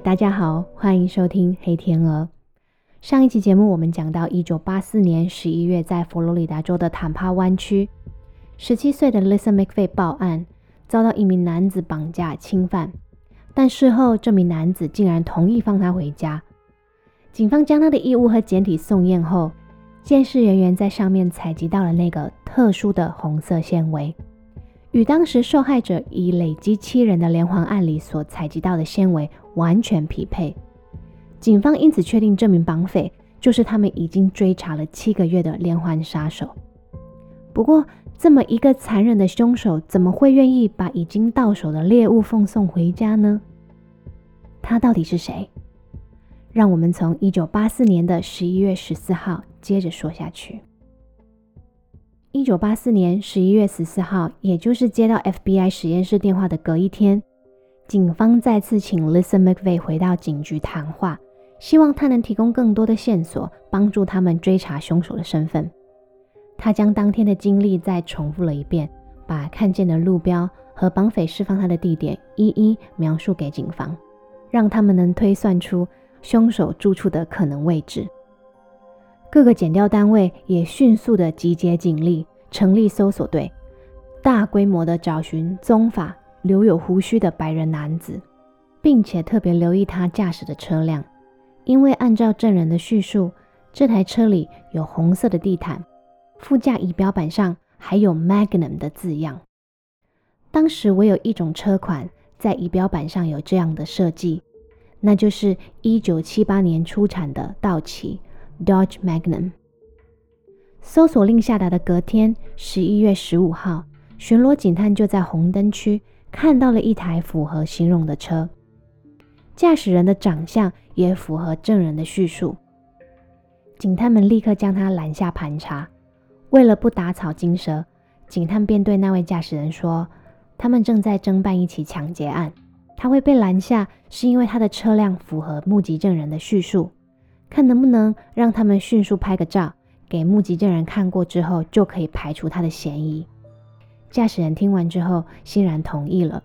大家好，欢迎收听黑天鹅。上一期节目我们讲到，一九八四年十一月，在佛罗里达州的坦帕湾区，十七岁的 Lisa McVeigh 报案，遭到一名男子绑架侵犯，但事后这名男子竟然同意放她回家。警方将她的衣物和简体送验后，监视人员在上面采集到了那个特殊的红色纤维。与当时受害者已累积七人的连环案里所采集到的纤维完全匹配，警方因此确定这名绑匪就是他们已经追查了七个月的连环杀手。不过，这么一个残忍的凶手，怎么会愿意把已经到手的猎物奉送回家呢？他到底是谁？让我们从一九八四年的十一月十四号接着说下去。一九八四年十一月十四号，也就是接到 FBI 实验室电话的隔一天，警方再次请 Lisa McVeigh 回到警局谈话，希望他能提供更多的线索，帮助他们追查凶手的身份。他将当天的经历再重复了一遍，把看见的路标和绑匪释放他的地点一一描述给警方，让他们能推算出凶手住处的可能位置。各个检调单位也迅速的集结警力，成立搜索队，大规模的找寻棕发、留有胡须的白人男子，并且特别留意他驾驶的车辆，因为按照证人的叙述，这台车里有红色的地毯，副驾仪表板上还有 Magnum 的字样。当时唯有一种车款在仪表板上有这样的设计，那就是1978年出产的道奇。Dodge Magnum。搜索令下达的隔天，十一月十五号，巡逻警探就在红灯区看到了一台符合形容的车，驾驶人的长相也符合证人的叙述。警探们立刻将他拦下盘查。为了不打草惊蛇，警探便对那位驾驶人说：“他们正在侦办一起抢劫案，他会被拦下是因为他的车辆符合目击证人的叙述。”看能不能让他们迅速拍个照，给目击证人看过之后，就可以排除他的嫌疑。驾驶人听完之后，欣然同意了。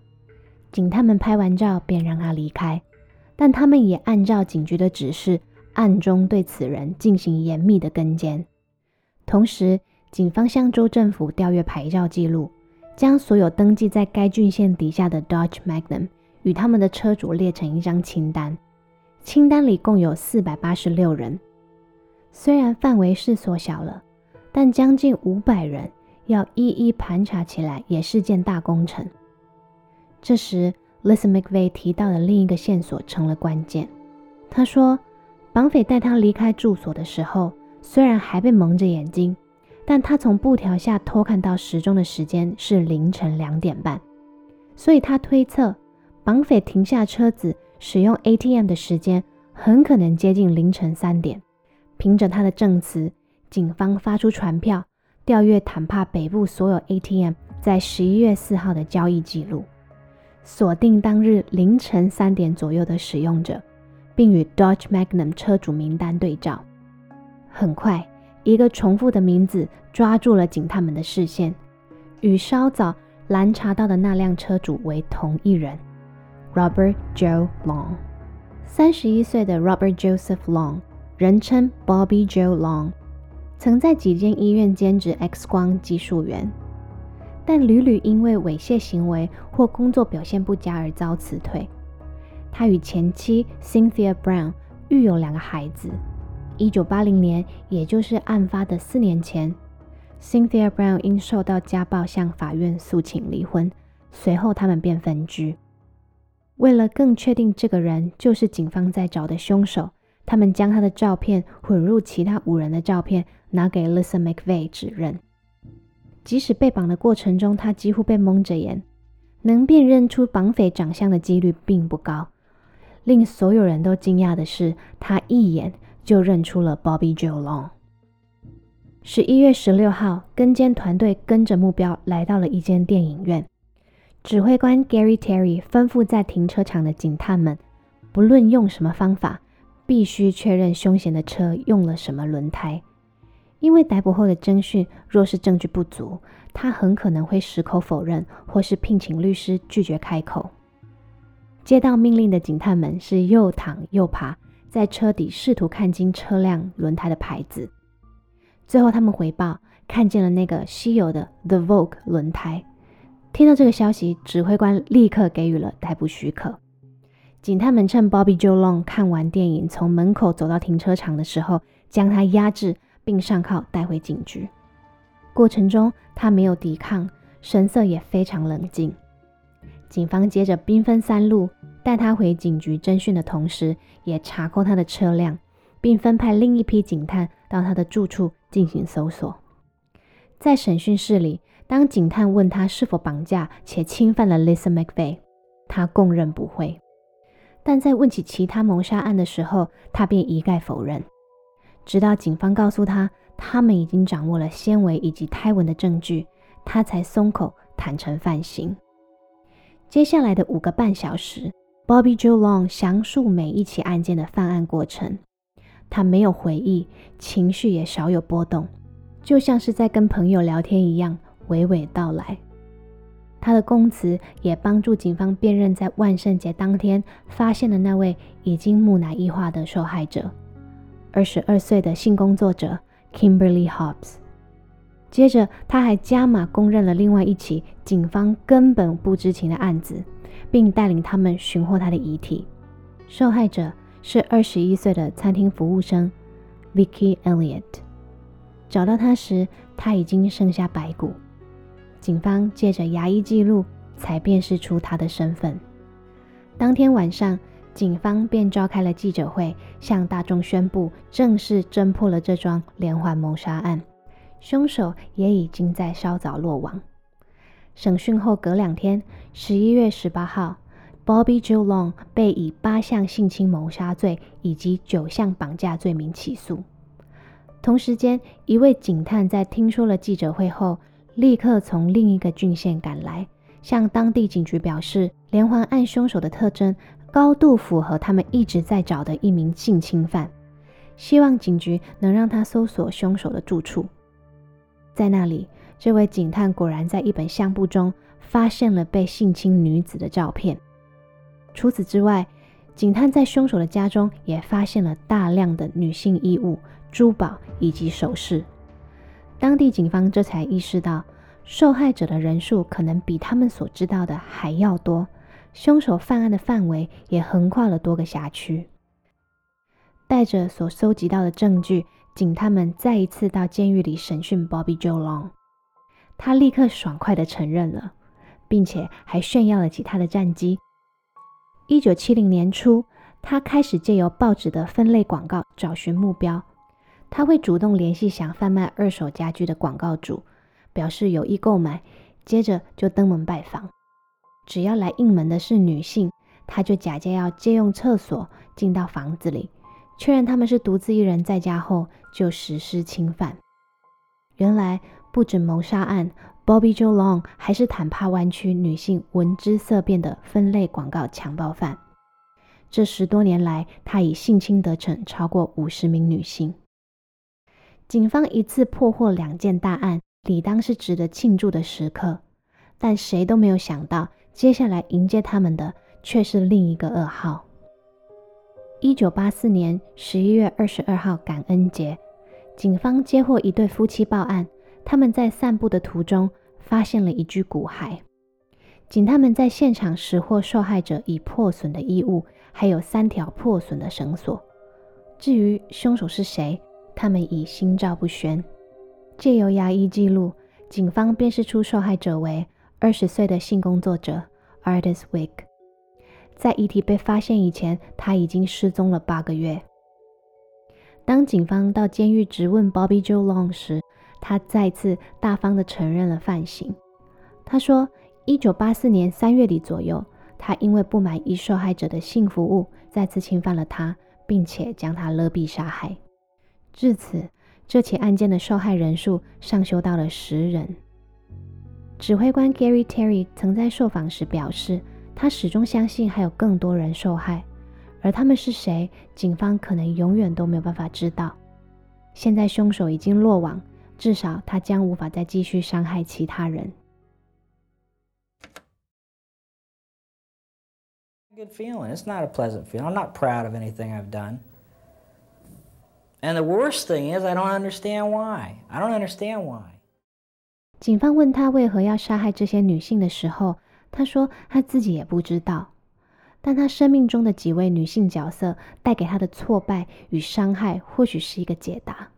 警探们拍完照，便让他离开。但他们也按照警局的指示，暗中对此人进行严密的跟监。同时，警方向州政府调阅牌照记录，将所有登记在该郡县底下的 Dodge Magnum 与他们的车主列成一张清单。清单里共有四百八十六人，虽然范围是缩小了，但将近五百人要一一盘查起来也是件大工程。这时，Lisa McVeigh 提到的另一个线索成了关键。他说，绑匪带他离开住所的时候，虽然还被蒙着眼睛，但他从布条下偷看到时钟的时间是凌晨两点半，所以他推测绑匪停下车子。使用 ATM 的时间很可能接近凌晨三点。凭着他的证词，警方发出传票，调阅坦帕北部所有 ATM 在十一月四号的交易记录，锁定当日凌晨三点左右的使用者，并与 Dodge Magnum 车主名单对照。很快，一个重复的名字抓住了警探们的视线，与稍早拦查到的那辆车主为同一人。Robert Joe Long，三十一岁的 Robert Joseph Long，人称 Bobby Joe Long，曾在几间医院兼职 X 光技术员，但屡屡因为猥亵行为或工作表现不佳而遭辞退。他与前妻 Cynthia Brown 育有两个孩子。一九八零年，也就是案发的四年前，Cynthia Brown 因受到家暴向法院诉请离婚，随后他们便分居。为了更确定这个人就是警方在找的凶手，他们将他的照片混入其他五人的照片，拿给 Lisa McVeigh 指认。即使被绑的过程中，他几乎被蒙着眼，能辨认出绑匪长相的几率并不高。令所有人都惊讶的是，他一眼就认出了 Bobby Joe Long。十一月十六号，跟监团队跟着目标来到了一间电影院。指挥官 Gary Terry 吩咐在停车场的警探们，不论用什么方法，必须确认凶嫌的车用了什么轮胎。因为逮捕后的侦讯，若是证据不足，他很可能会矢口否认，或是聘请律师拒绝开口。接到命令的警探们是又躺又爬，在车底试图看清车辆轮胎的牌子。最后，他们回报看见了那个稀有的 The Vogue 轮胎。听到这个消息，指挥官立刻给予了逮捕许可。警探们趁 Bobby Jo Long 看完电影从门口走到停车场的时候，将他压制并上铐带回警局。过程中，他没有抵抗，神色也非常冷静。警方接着兵分三路，带他回警局侦讯的同时，也查扣他的车辆，并分派另一批警探到他的住处进行搜索。在审讯室里，当警探问他是否绑架且侵犯了 Lisa McVeigh，他供认不讳；但在问起其他谋杀案的时候，他便一概否认。直到警方告诉他，他们已经掌握了纤维以及胎纹的证据，他才松口坦诚犯行。接下来的五个半小时，Bobby Joe Long 详述每一起案件的犯案过程。他没有回忆，情绪也少有波动，就像是在跟朋友聊天一样，娓娓道来。他的供词也帮助警方辨认在万圣节当天发现的那位已经木乃伊化的受害者——二十二岁的性工作者 Kimberly Hobbs。接着，他还加码公认了另外一起警方根本不知情的案子，并带领他们寻获他的遗体。受害者是二十一岁的餐厅服务生 Vicky Elliott。找到他时，他已经剩下白骨。警方借着牙医记录才辨识出他的身份。当天晚上，警方便召开了记者会，向大众宣布正式侦破了这桩连环谋杀案。凶手也已经在稍早落网。审讯后隔两天，十一月十八号，Bobby Joe Long 被以八项性侵谋杀罪以及九项绑架罪名起诉。同时间，一位警探在听说了记者会后，立刻从另一个郡县赶来，向当地警局表示，连环案凶手的特征高度符合他们一直在找的一名性侵犯，希望警局能让他搜索凶手的住处。在那里，这位警探果然在一本相簿中发现了被性侵女子的照片。除此之外，警探在凶手的家中也发现了大量的女性衣物、珠宝以及首饰。当地警方这才意识到，受害者的人数可能比他们所知道的还要多，凶手犯案的范围也横跨了多个辖区。带着所搜集到的证据。警探们再一次到监狱里审讯 Bobby Jo Long，他立刻爽快地承认了，并且还炫耀了起他的战绩。一九七零年初，他开始借由报纸的分类广告找寻目标。他会主动联系想贩卖二手家具的广告主，表示有意购买，接着就登门拜访。只要来应门的是女性，他就假借要借用厕所进到房子里。确认他们是独自一人在家后，就实施侵犯。原来不止谋杀案，Bobby Joe Long 还是坦帕湾区女性闻之色变的分类广告强暴犯。这十多年来，他已性侵得逞超过五十名女性。警方一次破获两件大案，理当是值得庆祝的时刻。但谁都没有想到，接下来迎接他们的却是另一个噩耗。一九八四年十一月二十二号感恩节，警方接获一对夫妻报案，他们在散步的途中发现了一具骨骸。警探们在现场拾获受害者已破损的衣物，还有三条破损的绳索。至于凶手是谁，他们已心照不宣。借由牙医记录，警方辨识出受害者为二十岁的性工作者 Artis Wick。在遗体被发现以前，他已经失踪了八个月。当警方到监狱质问 Bobby Joe Long 时，他再次大方地承认了犯行。他说，1984年3月底左右，他因为不满意受害者的性服务，再次侵犯了他，并且将他勒毙杀害。至此，这起案件的受害人数上修到了十人。指挥官 Gary Terry 曾在受访时表示。他始终相信还有更多人受害，而他们是谁，警方可能永远都没有办法知道。现在凶手已经落网，至少他将无法再继续伤害其他人。Good feeling. It's not a pleasant feeling. I'm not proud of anything I've done. And the worst thing is, I don't understand why. I don't understand why. 警方问他为何要杀害这些女性的时候，他说他自己也不知道。但他生命中的几位女性角色带给他的挫败与伤害，或许是一个解答。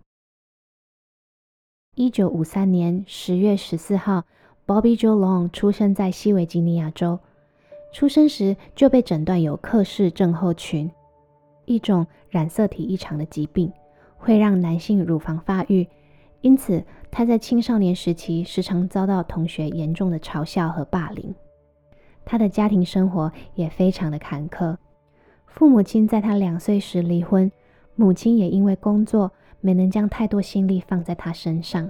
一九五三年十月十四号，Bobby Jo Long 出生在西维吉尼亚州。出生时就被诊断有克氏症候群，一种染色体异常的疾病，会让男性乳房发育。因此，他在青少年时期时常遭到同学严重的嘲笑和霸凌。他的家庭生活也非常的坎坷。父母亲在他两岁时离婚，母亲也因为工作没能将太多心力放在他身上，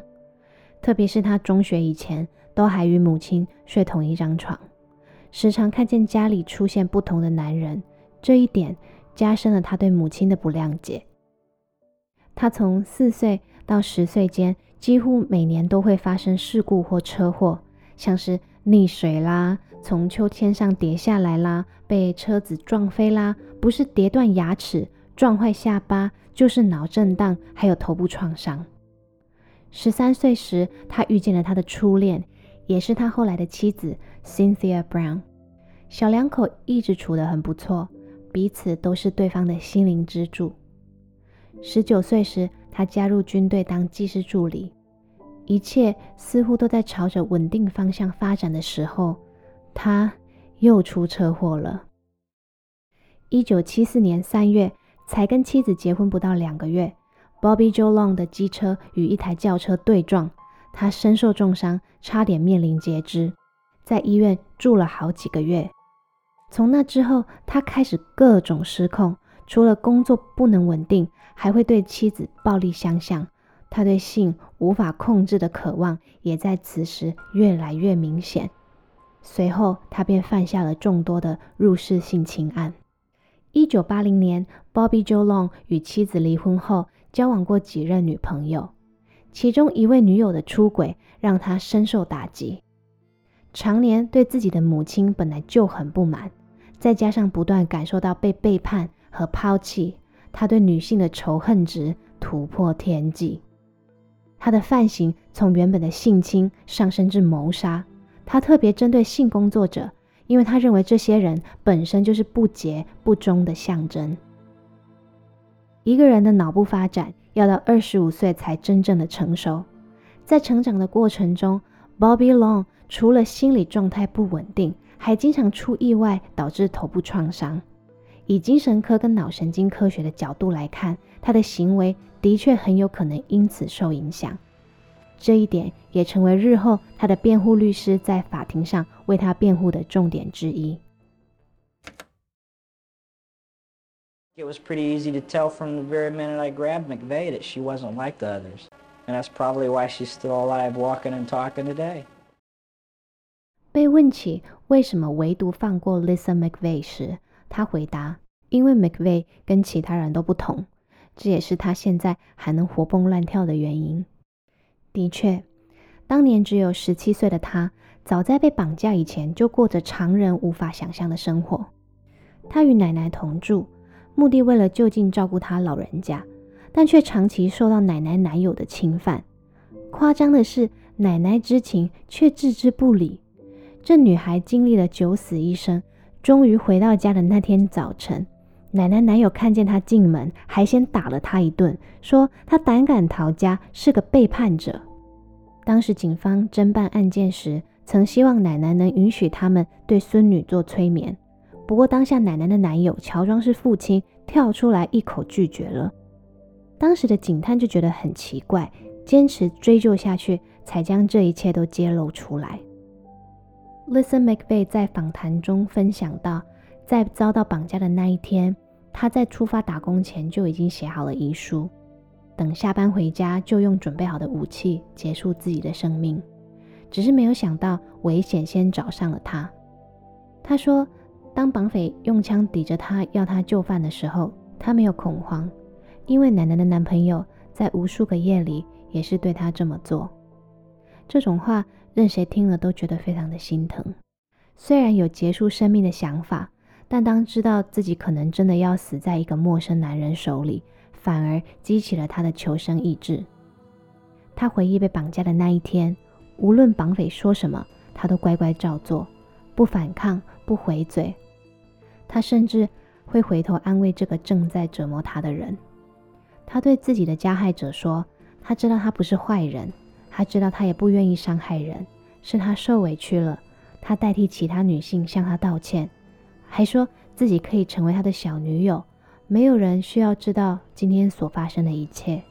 特别是他中学以前都还与母亲睡同一张床。时常看见家里出现不同的男人，这一点加深了他对母亲的不谅解。他从四岁到十岁间，几乎每年都会发生事故或车祸，像是溺水啦、从秋千上跌下来啦、被车子撞飞啦，不是跌断牙齿、撞坏下巴，就是脑震荡，还有头部创伤。十三岁时，他遇见了他的初恋。也是他后来的妻子 Cynthia Brown，小两口一直处得很不错，彼此都是对方的心灵支柱。十九岁时，他加入军队当技师助理，一切似乎都在朝着稳定方向发展的时候，他又出车祸了。一九七四年三月，才跟妻子结婚不到两个月，Bobby Joe Long 的机车与一台轿车对撞。他身受重伤，差点面临截肢，在医院住了好几个月。从那之后，他开始各种失控，除了工作不能稳定，还会对妻子暴力相向。他对性无法控制的渴望，也在此时越来越明显。随后，他便犯下了众多的入室性侵案。一九八零年，Bobby Jo Long 与妻子离婚后，交往过几任女朋友。其中一位女友的出轨让他深受打击，常年对自己的母亲本来就很不满，再加上不断感受到被背叛和抛弃，他对女性的仇恨值突破天际。他的犯行从原本的性侵上升至谋杀，他特别针对性工作者，因为他认为这些人本身就是不洁不忠的象征。一个人的脑部发展。要到二十五岁才真正的成熟，在成长的过程中，Bobby Long 除了心理状态不稳定，还经常出意外，导致头部创伤。以精神科跟脑神经科学的角度来看，他的行为的确很有可能因此受影响。这一点也成为日后他的辩护律师在法庭上为他辩护的重点之一。It was pretty easy to tell from the very minute I grabbed McVeigh that she wasn't like the others. And that's probably why she's still alive, walking and talking today. 被问起为什么唯独放过 Lisa McVeigh 时，他回答：“因为 McVeigh 跟其他人都不同，这也是他现在还能活蹦乱跳的原因。”的确，当年只有十七岁的他，早在被绑架以前就过着常人无法想象的生活。他与奶奶同住。目的为了就近照顾他老人家，但却长期受到奶奶男友的侵犯。夸张的是，奶奶知情却置之不理。这女孩经历了九死一生，终于回到家的那天早晨，奶奶男友看见她进门，还先打了她一顿，说她胆敢逃家是个背叛者。当时警方侦办案件时，曾希望奶奶能允许他们对孙女做催眠。不过，当下奶奶的男友乔装是父亲跳出来，一口拒绝了。当时的警探就觉得很奇怪，坚持追究下去，才将这一切都揭露出来。Listen McVeigh 在访谈中分享到，在遭到绑架的那一天，他在出发打工前就已经写好了遗书，等下班回家就用准备好的武器结束自己的生命。只是没有想到，危险先找上了他。他说。当绑匪用枪抵着他要他就范的时候，他没有恐慌，因为奶奶的男朋友在无数个夜里也是对他这么做。这种话任谁听了都觉得非常的心疼。虽然有结束生命的想法，但当知道自己可能真的要死在一个陌生男人手里，反而激起了他的求生意志。他回忆被绑架的那一天，无论绑匪说什么，他都乖乖照做，不反抗，不回嘴。他甚至会回头安慰这个正在折磨他的人。他对自己的加害者说：“他知道他不是坏人，他知道他也不愿意伤害人，是他受委屈了。他代替其他女性向他道歉。”还说自己可以成为他的小女友，没有人需要知道今天所发生的一切。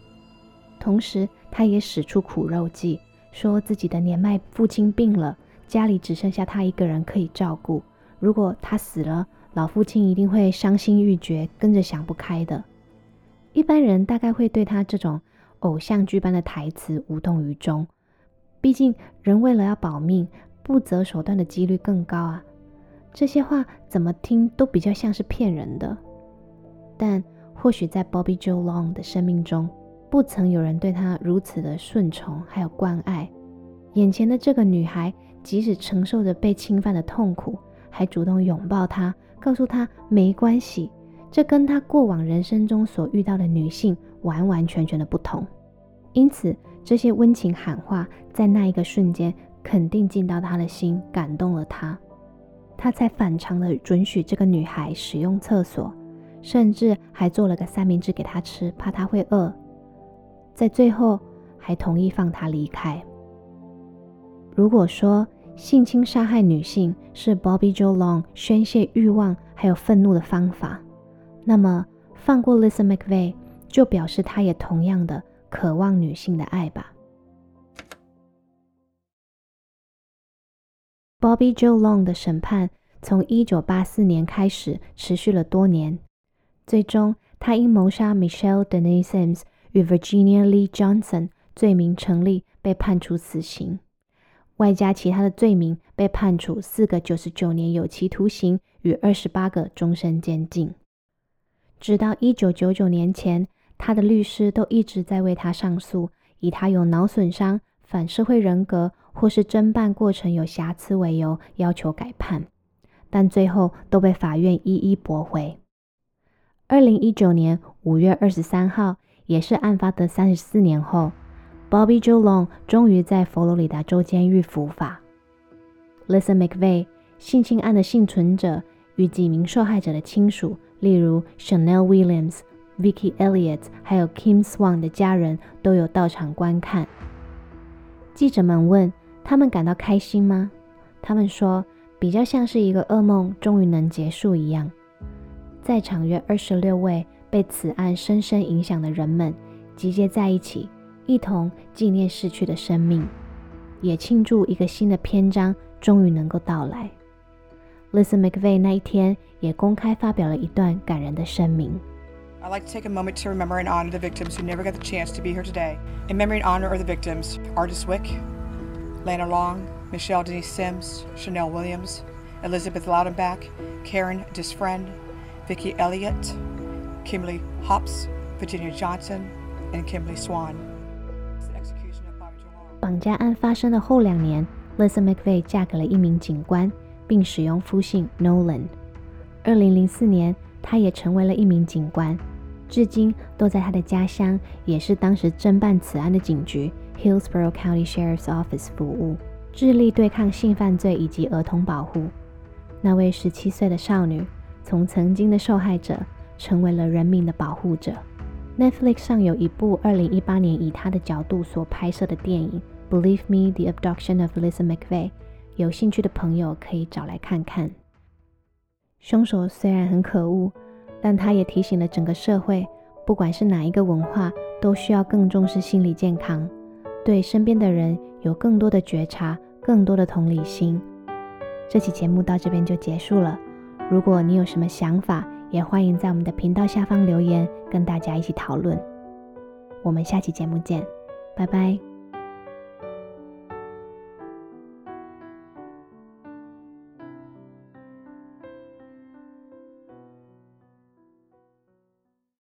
同时，他也使出苦肉计，说自己的年迈父亲病了，家里只剩下他一个人可以照顾。如果他死了，老父亲一定会伤心欲绝，跟着想不开的。一般人大概会对他这种偶像剧般的台词无动于衷，毕竟人为了要保命，不择手段的几率更高啊。这些话怎么听都比较像是骗人的，但或许在 Bobby Joe Long 的生命中，不曾有人对他如此的顺从还有关爱。眼前的这个女孩，即使承受着被侵犯的痛苦，还主动拥抱他，告诉他没关系。这跟他过往人生中所遇到的女性完完全全的不同。因此，这些温情喊话在那一个瞬间肯定进到他的心，感动了他。他才反常的准许这个女孩使用厕所，甚至还做了个三明治给她吃，怕她会饿。在最后，还同意放她离开。如果说性侵杀害女性是 Bobby Joe Long 宣泄欲望还有愤怒的方法，那么放过 Lisa McVeigh 就表示他也同样的渴望女性的爱吧。Bobby Joe Long 的审判从1984年开始，持续了多年。最终，他因谋杀 Michelle Denise Sims 与 Virginia Lee Johnson 罪名成立，被判处死刑，外加其他的罪名，被判处四个九十九年有期徒刑与二十八个终身监禁。直到1999年前，他的律师都一直在为他上诉，以他有脑损伤、反社会人格。或是侦办过程有瑕疵为由要求改判，但最后都被法院一一驳回。二零一九年五月二十三号，也是案发的三十四年后，Bobby Jo Long 终于在佛罗里达州监狱伏法。Lisa McVeigh 性侵案的幸存者与几名受害者的亲属，例如 Chanel Williams、Vicky Elliott，还有 Kim Swan 的家人，都有到场观看。记者们问。他们感到开心吗？他们说，比较像是一个噩梦终于能结束一样。在场约二十六位被此案深深影响的人们集结在一起，一同纪念逝去的生命，也庆祝一个新的篇章终于能够到来。Lisa McVeigh 那一天也公开发表了一段感人的声明。I'd like to take a moment to remember and honor the victims who never got the chance to be here today. In memory and honor of the victims, Artis Wick. Lana Long, Michelle Denise Sims, Chanel Williams, Elizabeth Loudenbach, Karen Disfriend, Vicki Elliott, Kimberly Hops, Virginia Johnson, and Kimberly Swan. 绑架案发生的后两年，Lisa McVeigh 嫁给了一名警官，并使用夫姓 Nolan。二零零四年，她也成为了一名警官， 至今都在他的家乡，也是当时侦办此案的警局 Hillsborough County Sheriff's Office 服务，致力对抗性犯罪以及儿童保护。那位十七岁的少女，从曾经的受害者，成为了人民的保护者。Netflix 上有一部二零一八年以她的角度所拍摄的电影《Believe Me: The Abduction of Lisa McVeigh》，有兴趣的朋友可以找来看看。凶手虽然很可恶，但他也提醒了整个社会，不管是哪一个文化，都需要更重视心理健康。对身边的人有更多的觉察，更多的同理心。这期节目到这边就结束了。如果你有什么想法，也欢迎在我们的频道下方留言，跟大家一起讨论。我们下期节目见，拜拜。